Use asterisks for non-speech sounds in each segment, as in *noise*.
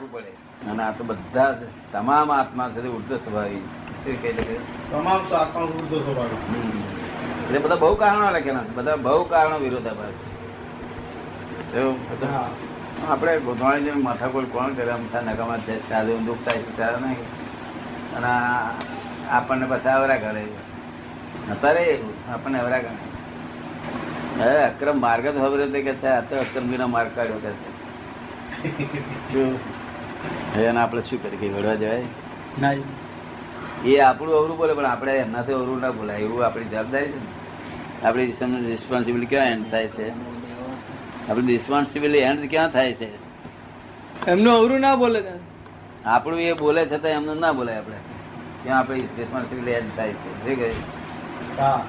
રાખવું પડે અને આ તો બધા જ તમામ આત્મા છે ઉર્ધ્વ સ્વભાવી શું કહે તમામ આત્મા ઉર્ધ્વ સ્વભાવી એટલે બધા બહુ કારણો લખેલા છે બધા બહુ કારણો વિરોધાભાસ આપણે ગોધવાણી જેમ માથાકૂટ કોણ કરે? આમ થાય નકામાં છે. ચાલુ દુઃખ થાય છે ત્યારે નહીં. અને આપણને પછી અવરા કરે અત્યારે આપણને અવરા કરે. હવે અક્રમ માર્ગ જ ખબર હતી કે છે. આ તો અક્રમ વિના માર્ગ કાઢ્યો કે છે? *laughs* હવે એને આપણે શું કરીએ? કઈ વળવા જવાય? ના એ આપણું અવરું બોલે પણ આપણે એમનાથી અવરું ના બોલાય. એવું આપણી જવાબદારી છે ને? આપણી રિસ્પોન્સિબિલિટી ક્યાં એન્ડ થાય છે? આપણી રિસ્પોન્સિબિલિટી એન્ડ ક્યાં થાય છે? એમનું અવરું ના બોલે. આપણું એ બોલે છતાં એમનું ના બોલાય આપણે. ત્યાં આપણી રિસ્પોન્સિબિલિટી એન્ડ થાય છે? શું કહે? હા.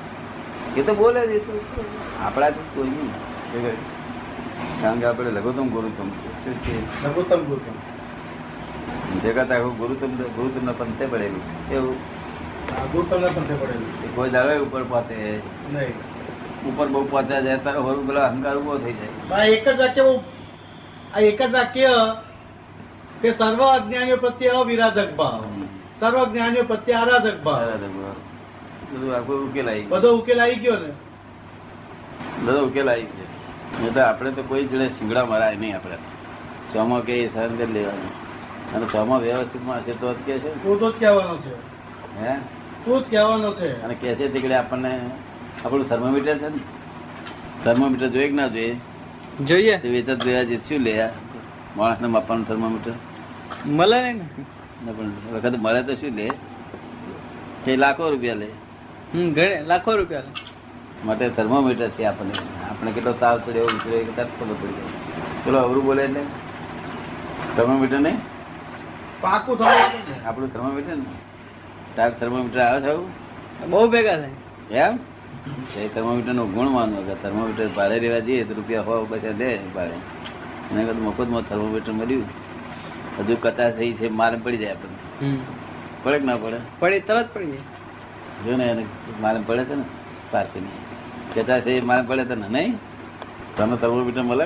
એ તો બોલે જ એ તો આપણા તો કોઈ નહીં કારણ કે આપણે લઘુત્તમ ગુરુત્તમ છે. શું છે? લઘુત્તમ ગુરુત્તમ. જગત આખું ગુરુત્તમ ગુરુત્તમ પંથે પડેલું છે. એવું. આ ગુરુત્તમ પંથે પડેલું છે. કોઈ દાડો ઉપર પહોંચે નહીં. ઉપર બહુ પહોંચ્યા જાય તારે હોરું પેલો અહંકાર ઊભો થઈ જાય. એક જ વાક્ય આ એક જ વાક્ય કે સર્વ અજ્ઞાનીઓ પ્રત્યે અવિરાધક ભાવ. સર્વ જ્ઞાનીઓ પ્રત્યે આરાધક ભાવ. બધું આખું ઉકેલાઈ. બધો ઉકેલ આવી ગયો ને? બધો ઉકેલાઈ ગયો. આપણે તો કોઈ જોડે શિંગડા મરાય નહીં આપણે. સોમાં કે સહન કરી લેવાનું. અને સોમાં વ્યવસ્થિતમાં હશે તો જ કે છે? તું તો જ કહેવાનો છે. હે? તું જ કહેવાનો છે. અને કે છે તીકડે આપણને આપણું થર્મોમીટર છે ને? થર્મોમીટર જોઈએ કે ના જોઈએ? જોઈએ. તે વેચત જોયા જે શું લે માણસને માપવાનું થર્મોમીટર? મળે ને? ને પણ વખત મળે તો શું લે? કે લાખો રૂપિયા લે? હમ ઘણે લાખો રૂપિયા લે. માટે થર્મોમીટર છે આપણને. આપણે કેટલો તાવ ચડ્યો ઉતર્યો એ ખબર પડી જાય. ચલો અવરું બોલે એટલે. થર્મોમીટર નહીં પાકું થવું આપણું થર્મોમીટર ને. તાર થર્મોમીટર આવે છે આવું? બહુ ભેગા થાય. એમ? એ થર્મોમીટર નો ગુણ માનવો કે થર્મોમીટર ભાડે રહેવા જઈએ તો રૂપિયા હોય પછી દે ભાડે. એને કદું મફતમાં થર્મોમીટર મળ્યું. હજુ કચા થઈ છે મારે પડી જાય આપણને. પડે કે ના પડે? પડે તરત પડી જાય. જો ને એને મારે પડે છે ને પારસી નહીં કચાશ થઈ મારે પડે તો ને નહીં? તમે થર્મોમીટર મળે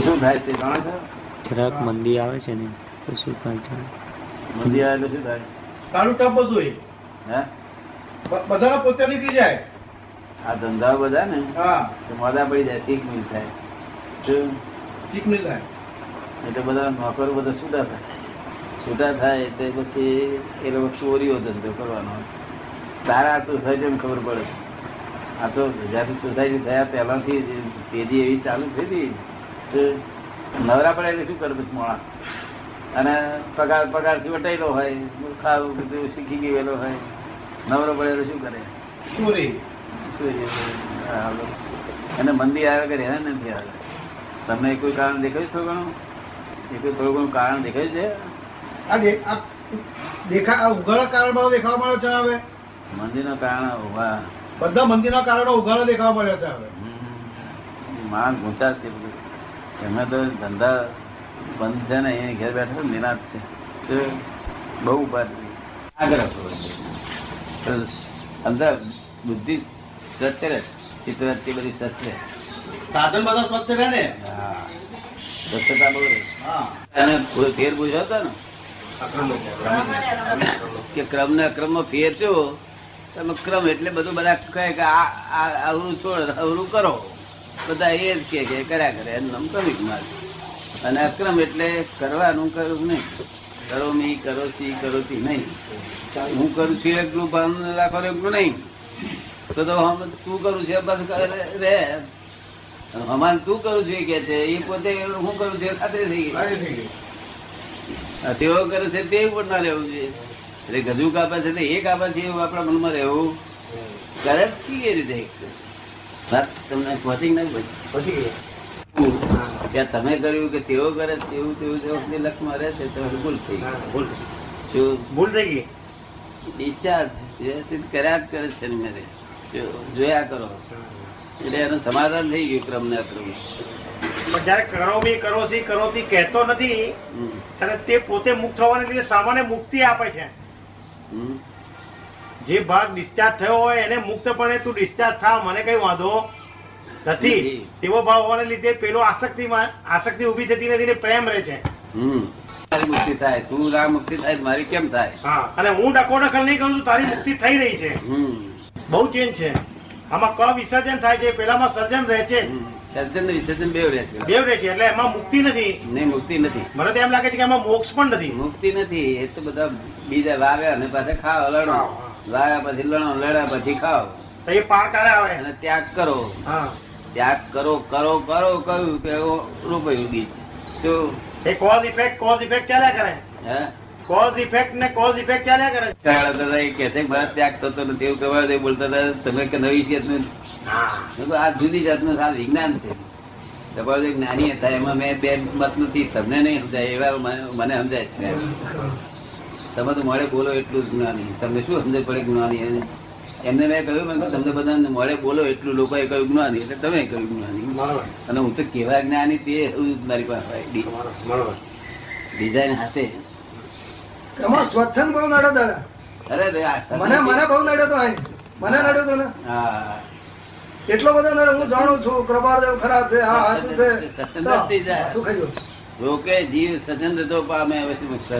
શું થાય તે જાણો છો? જરાક મંદી આવે છે ને. તો શું થાય છે? મંદી આવે તો શું થાય કાળું ટપ બધું હે બધા પોતે નીકળી જાય? આ ધંધાઓ બધા ને? હા. તો મોડા પડી જાય ઠીક મિલ થાય. શું? મિલ થાય. એટલે બધા નોકરો બધા છૂટા થાય. છૂટા થાય એટલે પછી એ લોકો ચોરીઓ ધંધો કરવાનો. તારા સોસાયટીને ખબર પડે આ તો જ્યાંથી સોસાયટી થયા પહેલાથી જ પેઢી એવી ચાલુ થઈ હતી. તો નવરા પડે એટલે શું કરે પછી મોડા? અને પગાર પગારથી વટાયેલો હોય ખાવું બધું શીખી ગયેલો હોય. નવરો પડે તો શું કરે? શું એ? એને મંદી આવે કે રહેવા નથી આવે? તમને કોઈ કારણ દેખાયું થોડું ઘણું? એ કોઈ થોડું ઘણું કારણ દેખાયું છે? આ દે- આ દેખા ઉઘાડા કારણમાં દેખાવા મળ્યો છે હવે? મંદિરના કારણ ઊભા બધા મંદિરના કારણો ઉઘાડા દેખાવા મળ્યા છે હવે. માન ઊંચા છે એમને તો ધંધા બંધ છે ને અહીંયા ઘેર બેઠા છે નિરાશ છે. બહુ ઊભા આગ્રહ અંદર બુદ્ધિ સ્વચ્છ રહે ચિત્રવૃત્તિ બધી સ્વચ્છ રહે. સાધન બધા સ્વચ્છ રહે ને? હા. સ્વચ્છતા બહુ રહે. અને ફેર પૂછ્યો હતો ને? કે ક્રમ ને અક્રમમાં ફેર થયો તમે ક્રમ એટલે બધું બધા કહે કે આ આવરું અવરું છોડ અવરું કરો. બધા એ જ કે કે કર્યા કરે. એમ નામ ક્રમિક માર્ગ અને અક્રમ એટલે કરવાનું કરું નહીં. કરો મી કરો સી કરો તી નહીં. હું કરું છું એટલું ભાન રાખો એટલું નહીં. તો તો હમ તું કરું છું કરે રે અમારે તું કરું છું એ કે છે એ પોતે હું કરું છું એ ખાતરી થઈ ગઈ. તેઓ કરે છે તે પણ ના રહેવું જોઈએ. એટલે ગજુ કાપે છે તે એ કાપે છે એવું આપણા મનમાં રહેવું. કરે જ છીએ રીતે. તમને પહોંચી ના પછી પછી ત્યાં તમે કર્યું કે તેઓ કરે તેવું તેવું જો લક્ષમાં રહે છે તો ભૂલ થઈ ભૂલ શું ભૂલ થઈ ગઈ. ડિસ્ચાર્જ વ્યવસ્થિત કર્યા જ કરે છે ને મેરે. જોયા કરો. એટલે એનું સમાધાન થઈ ગયું ક્રમ ને અક્રમ જયારે કરો બી કરો સી કરો થી કહેતો નથી ત્યારે તે પોતે મુક્ત થવાને લીધે સામાન્ય મુક્તિ આપે છે. હમ. જે ભાગ ડિસ્ચાર્જ થયો હોય એને મુક્તપણે તું ડિસ્ચાર્જ થા મને કઈ વાંધો? નથી. તેવો ભાવ હોવાને લીધે પેલો આસક્તિ આસક્તિ ઊભી થતી નથી ને પ્રેમ રહે છે. તારી મુક્તિ થાય. તું રામ મુક્તિ થાય મારી કેમ થાય? અને હું ડકો ડખલ નહીં કરું છું તારી મુક્તિ થઈ રહી છે. બહુ ચેન્જ છે. આમાં ક વિસર્જન થાય છે પેલામાં સર્જન રહે છે. સર્જન ને વિસર્જન બે રહે છે. બે રહે છે એટલે એમાં મુક્તિ નથી. નહીં મુક્તિ નથી. મને તો એમ લાગે છે કે એમાં મોક્ષ પણ નથી. મુક્તિ નથી. એ તો બધા બીજા વાવ્યા અને પાછા ખાવ લડો. વાવ્યા પછી લડો લડ્યા પછી ખાવ. તો એ પાર આવે. અને ત્યાગ કરો. હા. ત્યાગ કરો કરો કરો કહ્યું કે એવો બીજ કોઝ ઇફેક્ટ કોઝ ઇફેક્ટ ચાલ્યા કરે? હે? કોઝ ઇફેક્ટ ને કોઝ ઇફેક્ટ ચાલ્યા કરે? કાળા દાદા એ કહે છે મારા ત્યાગ થતો નથી. એવું કરવા બોલતા તમે કે નવી મેં આ જુદી જાતનું સારું વિજ્ઞાન છે. તમારો જ્ઞાની હતા એમાં મેં બે મત નથી તમને નહીં સમજાય એવા મને- સમજાય છે. તમે તો મળે બોલો એટલું જ જ્ઞાની તમને શું સમજ પડે જ્ઞાની? એમને મેં કહ્યું મેં તમને બધાને મળે બોલો એટલું લોકો એ કહ્યું જ્ઞાની. એટલે તમે કહ્યું જ્ઞાની. અને હું તો કેવા જ્ઞાની તે મારી પાસે ડિઝાઇન હાથે. સ્વચ્છંદ બહુ નડો દાદા. અરે રે મને મને બહુ નડ્યો તો મને નડ્યો તો ને. હા. એટલો બધો નડ્યો હું જાણું છું. કૃપાદેવ ખરાબ છે હા સાચું છે. રોકે જીવ સ્વચંદ તો પામે હવે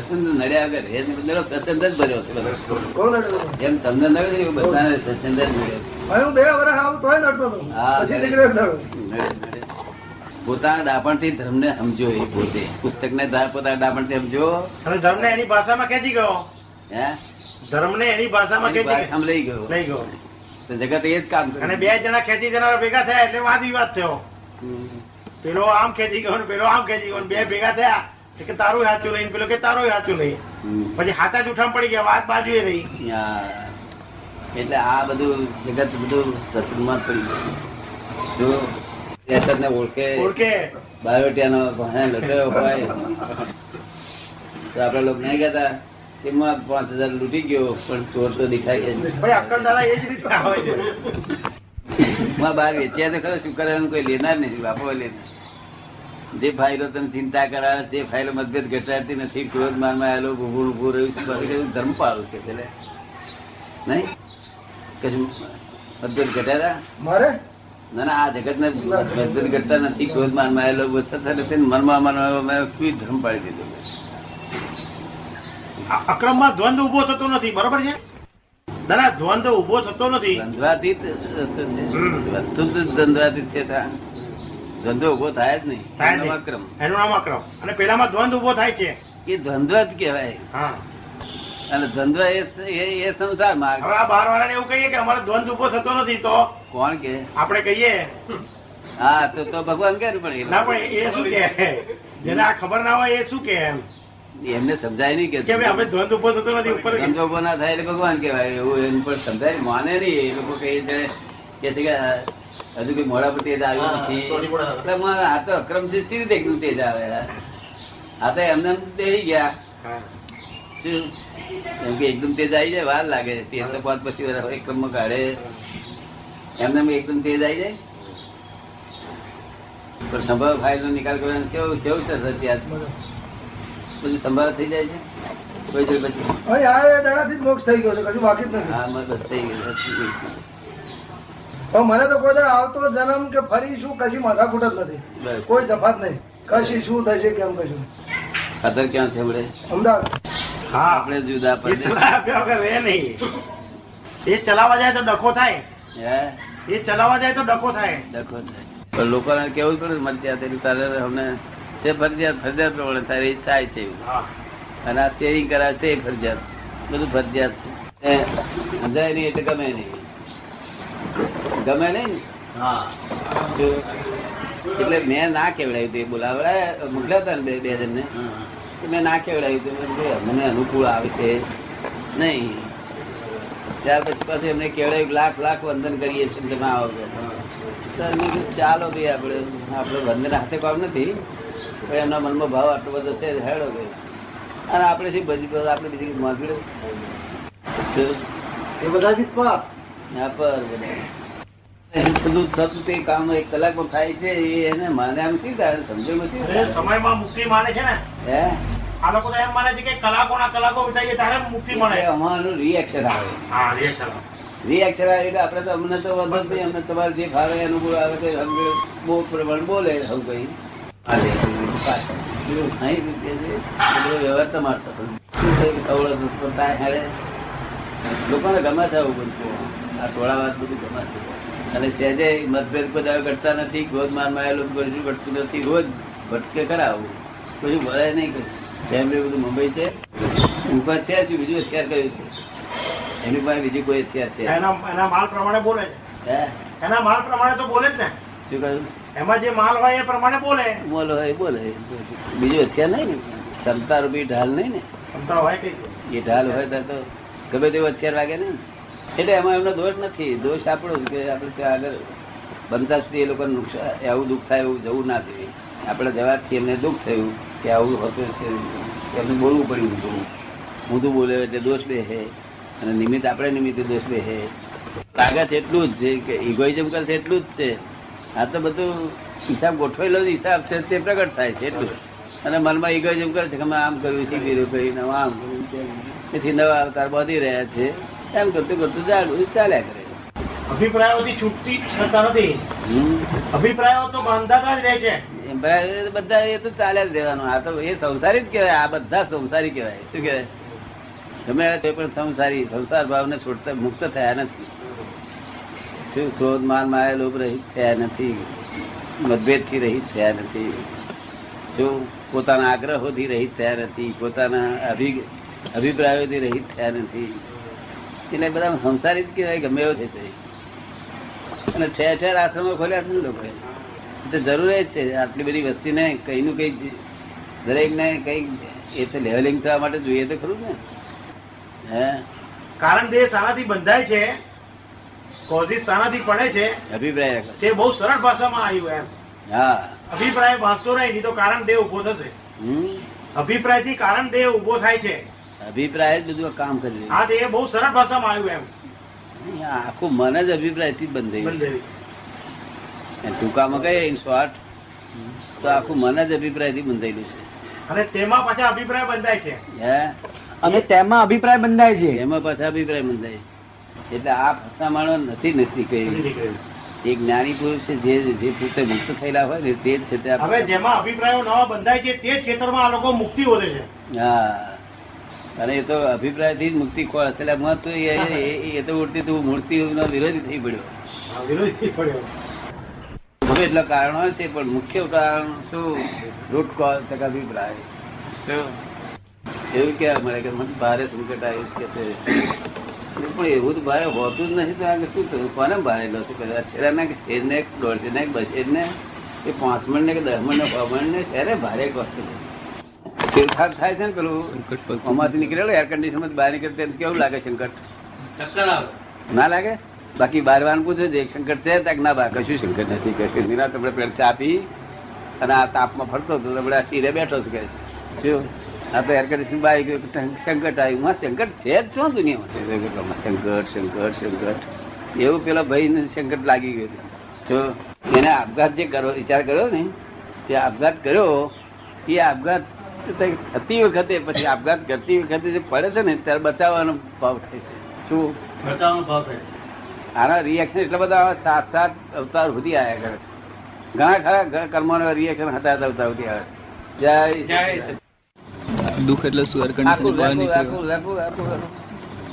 શું નડ્યા વગર એ બધો સ્વચંદ જ ભર્યો છે. એમ તમને નડે બધાને સ્વચ્છંદ જ મળ્યો બે વર્ષ આવું તોય નડતો હતો હા, પછી નડે. નીકળ્યો નડો. નડે, નડે. પોતાના દાપણથી ધર્મને સમજો એ પોતે. પુસ્તક ને પોતાના દાપણથી સમજો. અને ધર્મને એની ભાષામાં ખેંચી ગયો? હે? ધર્મ ને એની ભાષામાં ખેંચી લઈ ગયો. લઈ ગયો. જગત એ જ કામ કરે અને બે જણા ખેંચી જણા ભેગા થયા એટલે વાદ વિવાદ થયો. પેલો આમ ખેંચી ગયો પેલો આમ ખેંચી ગયો બે ભેગા થયા. કે તારું સાચું નહીં પેલો કે તારું લઈ હમ. પછી હાથા જ ઉઠામ પડી ગયા વાત બાજુએ રહી. હા. એટલે આ બધું જગત બધું જ પડી ગયું. જો વ્યસનને ઓળખે ઓળખે. બાયોટિયાનો ભણે લખ્યો હોય. તો આપડે લોકો નહીં કહેતા એમાં પાંચ હજાર લૂટી ગયો પણ ચોર તો દેખાય અક્કલ દાદા એ જ રીતે માં બહાર વેચ્યા તો ખરો શું કરવાનું? કોઈ લેનાર નથી બાપો લેનાર જે ફાઇલો તને ચિંતા કરાવે જે ફાઇલો મતભેદ ઘટાડતી નથી ક્રોધ માનમાં આવેલો ઉભું ઉભું રહ્યું ધર્મ પાડું છે એટલે. નહીં? કશું મતભેદ ઘટાડ્યા? મારે? ના ના આ જગત ને મતભેદ ઘટતા નથી ક્રોધ માનમાં આવેલો થતા નથી. મનમાં મનમાં મેં શું ધર્મ પાડી દીધો? આ અક્રમમાં દ્વંદ ઊભો થતો નથી બરોબર છે? દાદા દ્વંદ ઊભો થતો નથી. દ્વંદ્વાતીત શુદ્ધ દ્વંદ્વાતીત છે દ્વંદ્વ ઊભો થાય જ નહીં. અક્રમ એનું નામ અક્રમ અને પેલામાં દ્વંદ ઊભો થાય છે. એ દ્વંદ્વ જ કહેવાય અને દ્વંદ્વ એ સંસાર માર્ગ. હવે આ બહાર વાળાને એવું કહીએ કે અમારો દ્વંદ ઊભો થતો નથી તો? કોણ કે આપણે કહીએ. હા તો તો ભગવાન કે પણ ના પણ એ શું કે જેને આ ખબર ના હોય એ શું કે એમ? એમને સમજાય નહીં કે કે અમે દ્વંદ ઊભો થતો નથી ઉપર દ્વંદ્વ ઊભો ના થાય એટલે ભગવાન કહેવાય. એવું એમ પણ સમજાય માને નહીં. એ લોકો કહે છે કે છે કે હજુ કઈ મોડા પર તેજ આવ્યું નથી. આ તો અક્રમ છે સી રીતે એકદમ તેજ આવે આ તો એમને એમ ગયા. શું? કેમ કે એકદમ તેજ આવી જાય વાર લાગે. તેજ તો પાંચ પછી વર્ષ એક કાઢે. એમને એકદમ તેજ આવી જાય. પણ સંભાવ ફાઇલ નો નિકાલ કરવાનો કેવું કેવું છે અત્યાર બધું સંભાળ થઈ જાય છે? કોઈ પછી? આ દાડાથી મોક્ષ થઈ ગયો છે કશું બાકી નથી. હા મત થઈ ગયું મને તો કોઈ આવતો જન્મ કે ફરી શું કશી માથાકૂટ જ નથી. કોઈ તફાત નહીં. કશી શું થશે કેમ કશું? ખાતર ક્યાં છે હમણે? અમદાવાદ. હા. આપણે જુદા એ પડે નહીં. ચલાવવા જાય તો ડખો થાય. હે? એ ચલાવવા જાય તો ડખો થાય. ડખો થાય. લોકો લોકોને કેવું પડે મત ત્યાં તારે અમને જે ફરજિયાત ફરજિયાત પ્રમાણે થાય થાય છે અને આ શેરિંગ કરાવે તે ફરજિયાત છે. બધું ફરજિયાત છે. સમજાય નહીં એટલે ગમે નહીં. ગમે નહીં એટલે મેં ના કેવડાવ્યું તે એ બોલાવડા મોકલ્યા હતા ને બે બે જણને. મેં ના કેવડાવ્યું હતું. મને અનુકૂળ આવે છે. નહીં. ત્યાર પછી પાછું એમને કેવડાવ્યું લાખ લાખ વંદન કરીએ છીએ તમે આવો ચાલો ભાઈ આપણે આપણે વંદન હાથે કામ નથી. એમના મનમાં ભાવ આટલો બધો છે હેડો કે. અને આપણે શું બધી આપણે બીજી માગી એ બધા જ પર બધું. થતું તે કામ એક કલાકમાં થાય છે એ એને માને આમ શું થાય? સમજો નથી અરે સમયમાં મુક્તિ માને છે ને? હે? આ લોકો તો એમ માને છે કે કલાકોના કલાકો વિતાઈએ ત્યારે મુક્તિ મળે. અમારું રિએક્શન આવે. હા રિએક્શન રિએક્શન આવે એટલે આપણે તો અમને તો વધુ નહીં અમને તમારે જે ફાવે અનુકૂળ આવે તે બહુ પ્રમાણ બોલે સૌ કઈ. વ્યવહાર તમારો લોકોને ગમે છે આવું બધું આ ટોળાવાદ બધું ગમે છે અને સહેજે મતભેદ બધા ઘટતા નથી ક્રોધ માનમાં બધું ઘટતું નથી રોજ ભટકે કરાવું બધું ભરાય નહીં કશું ફેમિલી બધું મુંબઈ છે ઉપર છે શું બીજું હથિયાર કયું છે એની પાસે બીજું કોઈ હથિયાર છે એના એના માલ પ્રમાણે બોલે છે હે? એના માલ પ્રમાણે તો બોલે જ ને શું કહ્યું એમાં જે માલ હોય એ પ્રમાણે બોલે. બોલો એ બોલે. બીજું હથિયાર નહીં ને. ક્ષમતા રૂપી ઢાલ નહીં ને. ક્ષમતા હોય કઈ? એ ઢાલ હોય તો ગમે તેવું હથિયાર લાગે ને. એટલે એમાં એમનો દોષ નથી. દોષ આપણો કે આપણે ત્યાં આગળ બનતા સુધી એ લોકોને નુકસાન આવું દુઃખ થાય એવું જવું ના થયું આપણે જવાથી એમને દુઃખ થયું કે આવું હોતું છે. એમને બોલવું પડ્યું હતું હું તો બોલે એટલે દોષ બે હે અને નિમિત્ત આપણે નિમિત્તે દોષ બે હે લાગે છે એટલું જ છે કે ઇગોઇઝમ કરે છે એટલું જ છે. આ તો બધું હિસાબ ગોઠવેલો હિસાબ છે તે પ્રગટ થાય છે એટલું અને મનમાં ઇગોઇઝમ કરે છે કે અમે આમ કર્યું છે કર્યું કર્યું ને આમ કર્યું તેથી નવા અવતાર બાંધી રહ્યા છે. એમ કરતું કરતું ચાલુ ચાલ્યા કરે અભિપ્રાયોથી છૂટતી શકતા નથી. અભિપ્રાયો તો બાંધાતા જ રહે છે. બધા એ તો ચાલ્યા જ રહેવાનું. આ તો એ સંસારી જ કહેવાય આ બધા સંસારી કહેવાય. શું કહેવાય? તમે પણ સંસારી સંસાર ભાવને છોડતા મુક્ત થયા નથી. શું ક્રોધ માન માયા લોભ રહી થયા નથી. મતભેદથી રહિત થયા નથી. જો પોતાના આગ્રહોથી રહિત થયા નથી, પોતાના અભિ, અભિપ્રાયોથી રહિત થયા નથી. એટલે બધા સંસારી જ કહેવાય, ગમે એવો થઈ અને ઠેર ઠેર આશ્રમો ખોલ્યા છે લોકોએ તો જરૂર જ છે. આટલી બધી વસ્તીને કઈ નું કઈ દરેક ને કઈ એ તો લેવલિંગ થવા માટે જોઈએ તો ખરું ને. હે? કારણ દેશ આનાથી બંધાય છે. કોઝિસ શાનાથી પડે છે. અભિપ્રાય. તે બહુ સરળ ભાષામાં આવ્યું એમ. હા. અભિપ્રાય વાંચશો નહીં નહીં તો કારણ દેહ ઊભો થશે. હમ. અભિપ્રાયથી કારણ દેહ ઊભો થાય છે. અભિપ્રાય જ બધું કામ કરી હા તે બહુ સરળ ભાષામાં આવ્યું એમ. આખું મન જ અભિપ્રાયથી જ બંધ થઈ ગયું. બંધાયું. છે ટૂંકામાં કહીએ ઇન શોર્ટ તો આખું મન જ અભિપ્રાયથી બંધાયેલું છે. અને તેમાં પાછા અભિપ્રાય બંધાય છે. હે? અને તેમાં અભિપ્રાય બંધાય છે. એમાં પાછા અભિપ્રાય બંધાય છે. એટલે આ ફસામણો નથી નથી કઈ એક જ્ઞાની પુરુષ છે જે જે પોતે મુક્ત થયેલા હોય ને તે જ છે તે હવે જેમાં અભિપ્રાયો નવા બંધાય છે તે જ ખેતરમાં આ લોકો મુક્તિ વધે છે. હા. અને એ તો અભિપ્રાયથી જ મુક્તિ ખોળ એટલે મત તો એ- તો ઉડતી તું મૂર્તિ નો વિરોધી થઈ પડ્યો. વિરોધી પડ્યો. હવે એટલા કારણો છે પણ મુખ્ય કારણ શું રૂટ કોલ તક અભિપ્રાય. એવું કેવા મળે કે મને ભારે સંકટ આવ્યું કે છે. પણ એવું તો ભારે હોતું જ નથી તો આગળ શું થયું? કોને ભારે લો? છો કદાચ છેલ્લા ના છેદ ને દોઢ ને બસેદ ને એ પાંચ મણ ને કે દસ મણ ને છ મણ ને ત્યારે ભારે વસ્તુ ફેરફાર થાય છે ને પેલું? આમાંથી નીકળેલો એર કન્ડિશનમાં બહાર નીકળે ત્યારે કેવું લાગે સંકટ? ના લાગે? બાકી બાર વાર પૂછો જે સંકટ છે? ત્યાં ના બા કશું સંકટ નથી કશું નિરા તમને પેલા ચા પી અને આ તાપમાં ફરતો હતો તમને આ તીરે બેઠો છે કે છે. શું આ તો એર કન્ડિશન બાય ગયું સંકટ આવ્યું. માં સંકટ છે જ શું દુનિયામાં? સંકટ સંકટ સંકટ. એવું પેલા ભાઈ સંકટ લાગી ગયું જો એને આપઘાત જે કરો વિચાર કર્યો ને તે આપઘાત કર્યો એ આપઘાત થતી વખતે પછી આપઘાત કરતી વખતે જે પડે છે ને ત્યારે બચાવવાનો ભાવ થાય છે. શું? આના રિએક્શન એટલા બધા સાત સાત અવતાર સુધી આવ્યા કરે છે. ઘણા ખરા ઘણા કર્મોના રિએક્શન હતા અવતાર સુધી આવે છે. જય દુઃખ એટલે શું? એર કન્ડિશન આખું આખું આખું આખું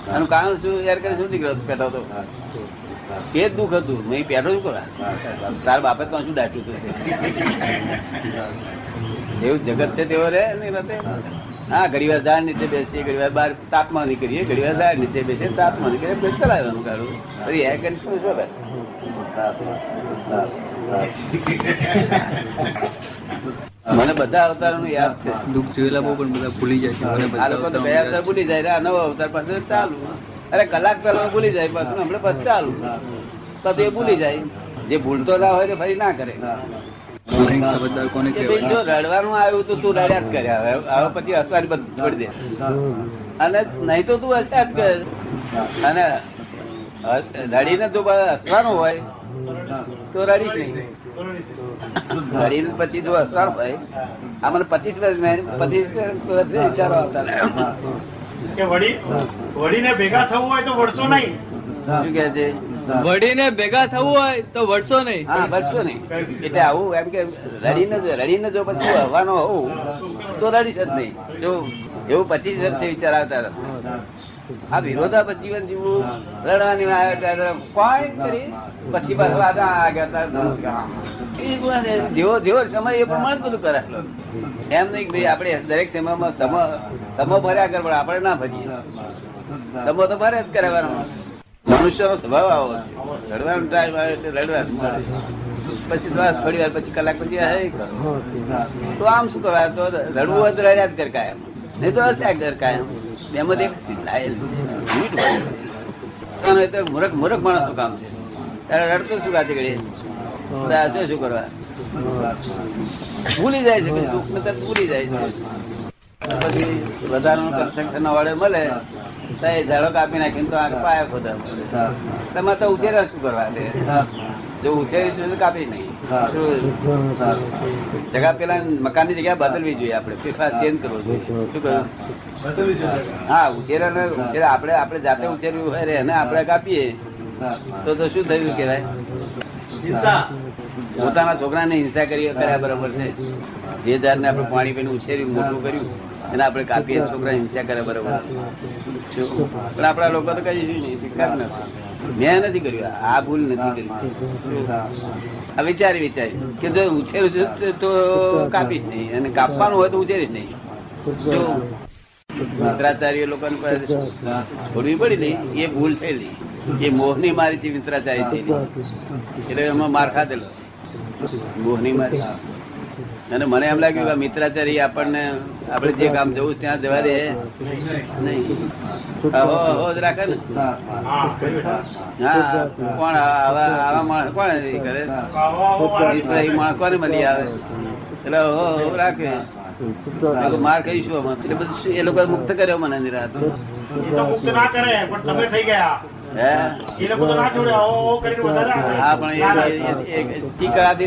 આનું કારણ શું? એર કન્ડિશન નીકળ્યો પેટો તો એ જ દુઃખ હતું. મેં પેટો શું કરા તાર બાપે તો શું દાટ્યું હતું? એવું જગત છે તેવો રે નહીં રતે. હા. ઘડી વાર ઝાડ નીચે બેસીએ ઘડી વાર બહાર તાપમાં નીકળીએ ઘડી વાર ઝાડ નીચે બેસીએ તાપમાં નીકળીએ પેટ ચલાવવાનું કારું ફરી એર કન્ડિશન શું બેઠ *laughs* મને બધા અવતારોનું યાદ છે. દુઃખ જોયેલા બહુ પણ બધા ભૂલી જાય છે. આ લોકો તો ગયા અવતાર ભૂલી જાય આ નવો અવતાર પાસે ચાલુ. અરે કલાક પહેલા ભૂલી જાય પાછું હમણાં પાછું ચાલુ. પછી એ ભૂલી જાય. જે ભૂલતો ના હોય તો ફરી ના કરે. જો રડવાનું આવ્યું તો તું રડ્યા જ કર્યા હવે પછી હસવાની બધું છોડી દે. અને નહીં તો તું હસ્યા જ કરે. અને રડીને તું હસવાનું હોય. તો રડીશ નહીં રડીને પછી જો હસવાનું હોય આ મને પચીસ વર્ષ પચીસ વર્ષ વિચારો આવતા કે વડી વડીને ભેગા થવું હોય તો વળશો નહીં. શું કે છે? વળીને ભેગા થવું હોય તો વળશો નહીં. હા બચશો નહીં. એટલે આવું એમ કે રડીને જો- રડીને જો પછી હવાનો હોઉં તો રડીશ જ નહીં. જો એવું પચીસ વર્ષથી વિચાર આવતા હતા. આ વિરોધાભાસ જીવન જીવવું રડવાની પછી પાછું એ જેવો જેવો સમય એ પ્રમાણે બધું કરે. એમ નહીં ભાઈ આપણે દરેક સમયમાં સમ સમો ભર્યા કરે પણ આપણે ના ભરીએ. સમો તો ભરે જ કરેવાનો. મનુષ્યનો સ્વભાવ આવો છે. રડવાનો ટાઈમ આવે એટલે રડવા પછી બસ થોડી વાર પછી કલાક પછી તો આમ શું કરવા? તો રડવું હોય તો રડ્યા જ કર કાયમ. નહીં તો હશે કર કાયમ. તો મૂર્ખ મૂર્ખ કામ છે. તારે રડતો શું ઘડીએ હશે શું કરવા? ભૂલી જાય છે ને ભૂલી જાય છે. પછી વધારાનું કન્સ્ટ્રક્શન ના વાળે મળે તો એ ઝાડો કાપી નાખીને તો આ પાયા ખોદા તમે તો ઉછેરા શું કરવા દે જો ઉછેરી જોઈએ કાપી નહીં. જગા પેલા મકાનની જગ્યા બદલવી જોઈએ આપણે. ફેરફાર ચેન્જ કરવો જોઈએ. શું કહ્યું? હા, ઉછેરા ને ઉછેરા આપણે આપણે જાતે ઉછેર્યું હોય એને આપણે કાપીએ તો તો શું થયું કેવાય પોતાના છોકરાને હિંસા કરી કર્યા બરાબર છે. જે ઝાડને આપણે પાણી પીને ઉછેર્યું, મોટું કર્યું, એને આપણે કાપીએ છોકરા હિંસા કરે બરાબર પણ આપણા લોકો તો કઈ નહીં ન. મેં નથી કર્યું, આ ભૂલ નથી કરી. આ વિચારી વિચારી કે જો ઉછેર તો કાપીશ નહીં. અને કાપવાનું હોય તો ઉછેરીશ નહીં. જો મિત્રાચાર્ય લોકો પાસે પડી નહીં એ ભૂલ થયેલી. એ મોહની મારી થી મિત્રાચાર્ય થયેલી. એટલે એમાં માર ખાધેલો. મોહની મારી. અને મને એમ લાગ્યું કે મિત્રાચાર્ય મિત્રાચારી આપણને આપણે જે કામ જવું ત્યાં જવા દે. નહીં. હો હો જ રાખે ને. હા. કોણ આવા આવા માણસ કોણ કરે? માણસ કોને મળી આવે. એટલે હો રાખે. માર કહીશું આમાં. એટલે બધું એ લોકો મુક્ત કર્યો મને નિરાત મુક્ત ના કરે પણ તમે થઈ ગયા. હે? એ લોકો તો ના છોડે ઓ ઓ કરીને વધારે આપે. હા પણ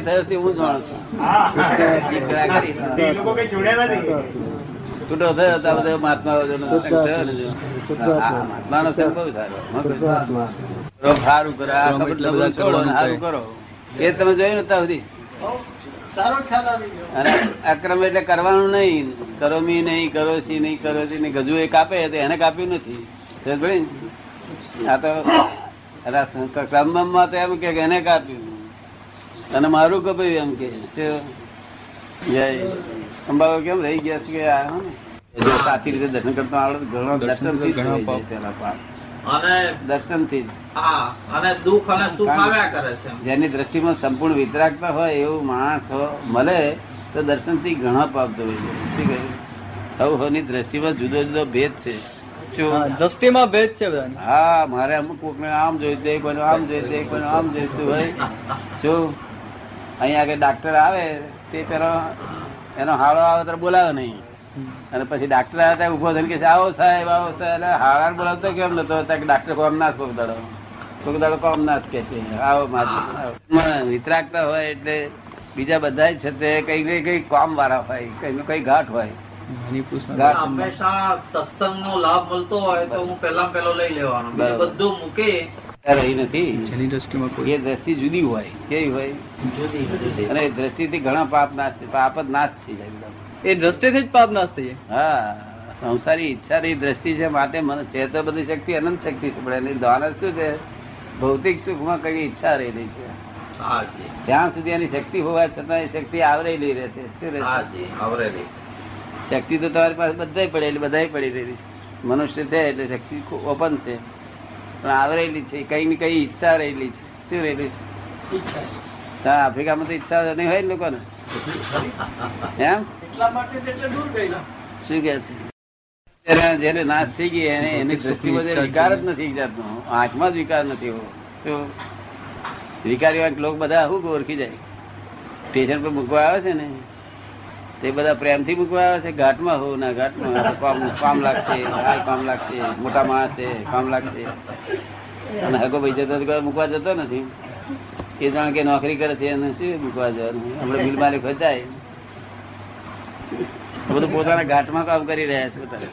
થયો તે હું જાણું છું. છૂટો થયો તો બધો મહાત્મા થયો ને સંગ બહુ સારો. સારું કરો આ ખબર સારું કરો એ તમે જોયું ને ત્યાં સુધી? અને અક્રમ એટલે કરવાનું નહીં કરોમી નહીં કરોશી નહીં કરોશી નહીં ગજુ એ કાપે તો એને કાપ્યું નથી? આ તો ક્રમમાં તો એમ કે એને કાપ્યું અને મારું કપાયું એમ કે જય અંબાબા કેમ રહી ગયા છે કે આ? જો સાચી રીતે દર્શન કરતા આવડે ઘણો દર્શન. પેલા પાપ. અને દર્શનથી અને દુઃખ અને સુખ આવ્યા કરે છે જેની દ્રષ્ટિમાં સંપૂર્ણ વિતરાગતા હોય એવું માણસ મળે તો દર્શનથી ઘણા પાપ ધોઈ જાય શું કહ્યું? સૌ હોની દ્રષ્ટિમાં જુદો જુદો ભેદ છે. દ્રષ્ટિમાં ભેદ છે હા મારે અમુક કોકને આમ જોઈતું એક કોઈને આમ જોઈતું એક કોઈને આમ જોઈતું હોય. જો અહીંયા આગળ ડાક્ટર આવે તે પેલો એનો હાળો આવે તો બોલાવે નહીં. અને પછી ડાક્ટર આવ્યા ત્યાં ઊભો થઈને કે આવો સાહેબ આવો સાહેબ. હાર બોલાવતો કેમ નતો? ત્યાં ડાક્ટર કોમ ના કોક દાડો. કોક દાડો કોમ ના કે છે આવો માજી વિતરાગતા હોય એટલે બીજા બધા છે તે કઈ કઈ કઈ કામ વાળા હોય કઈ નું કઈ ઘાટ હોય. હંમેશા સત્સંગ નો લાભ મળતો હોય તો હું પેલા પેલો લઈ લેવાનો. બધું મૂકે. રહી નથી. જેની દ્રષ્ટિમાં કોઈ એ દ્રષ્ટિ જુદી હોય કેવી હોય. જુદી જુદી. અને એ દ્રષ્ટિથી ઘણા પાપ નાશ પાપ જ નાશ થઈ જાય. એ દ્રષ્ટિથી જ પાપ નાશ થઈ હા સંસારી ઈચ્છાની દ્રષ્ટિ છે માટે મને છે તો બધી શક્તિ અનંત શક્તિ છે પણ એની દ્વારા શું છે? ભૌતિક સુખમાં કઈ ઈચ્છા રહેલી છે. ત્યાં સુધી એની શક્તિ હોવા છતાં એ શક્તિ આવરેલી રહે છે. રહે છે? શક્તિ તો તમારી પાસે બધાય પડેલી બધાય પડી રહેલી છે. મનુષ્ય છે એટલે શક્તિ ઓપન છે પણ આવરેલી છે કઈ ને કઈ ઈચ્છા રહેલી છે. શું રહેલી છે? હા આફ્રિકામાં તો ઈચ્છા નહીં હોય ને લોકોને. *laughs* એમ? એટલા માટે એટલે દૂર ગયેલા શું કે છે? જેને નાશ થઈ ગઈ એને એની દ્રષ્ટિમાં જે વિકાર જ નથી જાતનો. આંખમાં જ વિકાર નથી શું વિકારી લોકો બધા શું ઓળખી જાય? સ્ટેશન પર મૂકવા આવે છે ને? તે બધા પ્રેમથી મૂકવા આવે છે? ઘાટમાં હોવ ના ઘાટમાં? કામ કામ લાગશે આ કામ લાગશે મોટા માણસ છે કામ લાગશે. અને હકો ભાઈ જતો મૂકવા જતો નથી. એ જાણ કે નોકરી કરે છે એને શું મૂકવા જવાનું? હમણાં બિલ માલિક જાય બધું પોતાના ઘાટમાં કામ કરી રહ્યા છો તારે.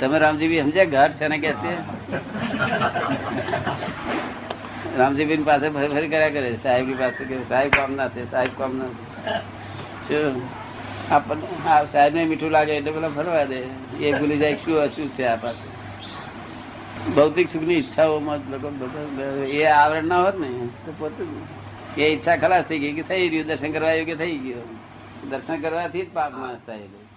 તમે રામજી બી સમજ્યા? ઘાટ છે ને કે છે રામજીભાઈ પાસે ફરી ફરી કર્યા કરે સાહેબ પાસે કે સાહેબ કામ ના છે, સાહેબ કામ ના છે. શું? આપણને આ સાહેબ ને મીઠું લાગે એટલે પેલા ફરવા દે. એ ભૂલી જાય શું અશુભ છે આ પાસે. ભૌતિક સુખની ઈચ્છાઓમાં જ લોકો બધા એ આવરણ ના હોત ને, તો પોતે જ. એ ઈચ્છા ખલાસ થઈ ગઈ કે થઈ રહ્યું, દર્શન કરવા આવ્યું કે થઈ ગયું? દર્શન કરવાથી જ પાપ નાશ થાય છે.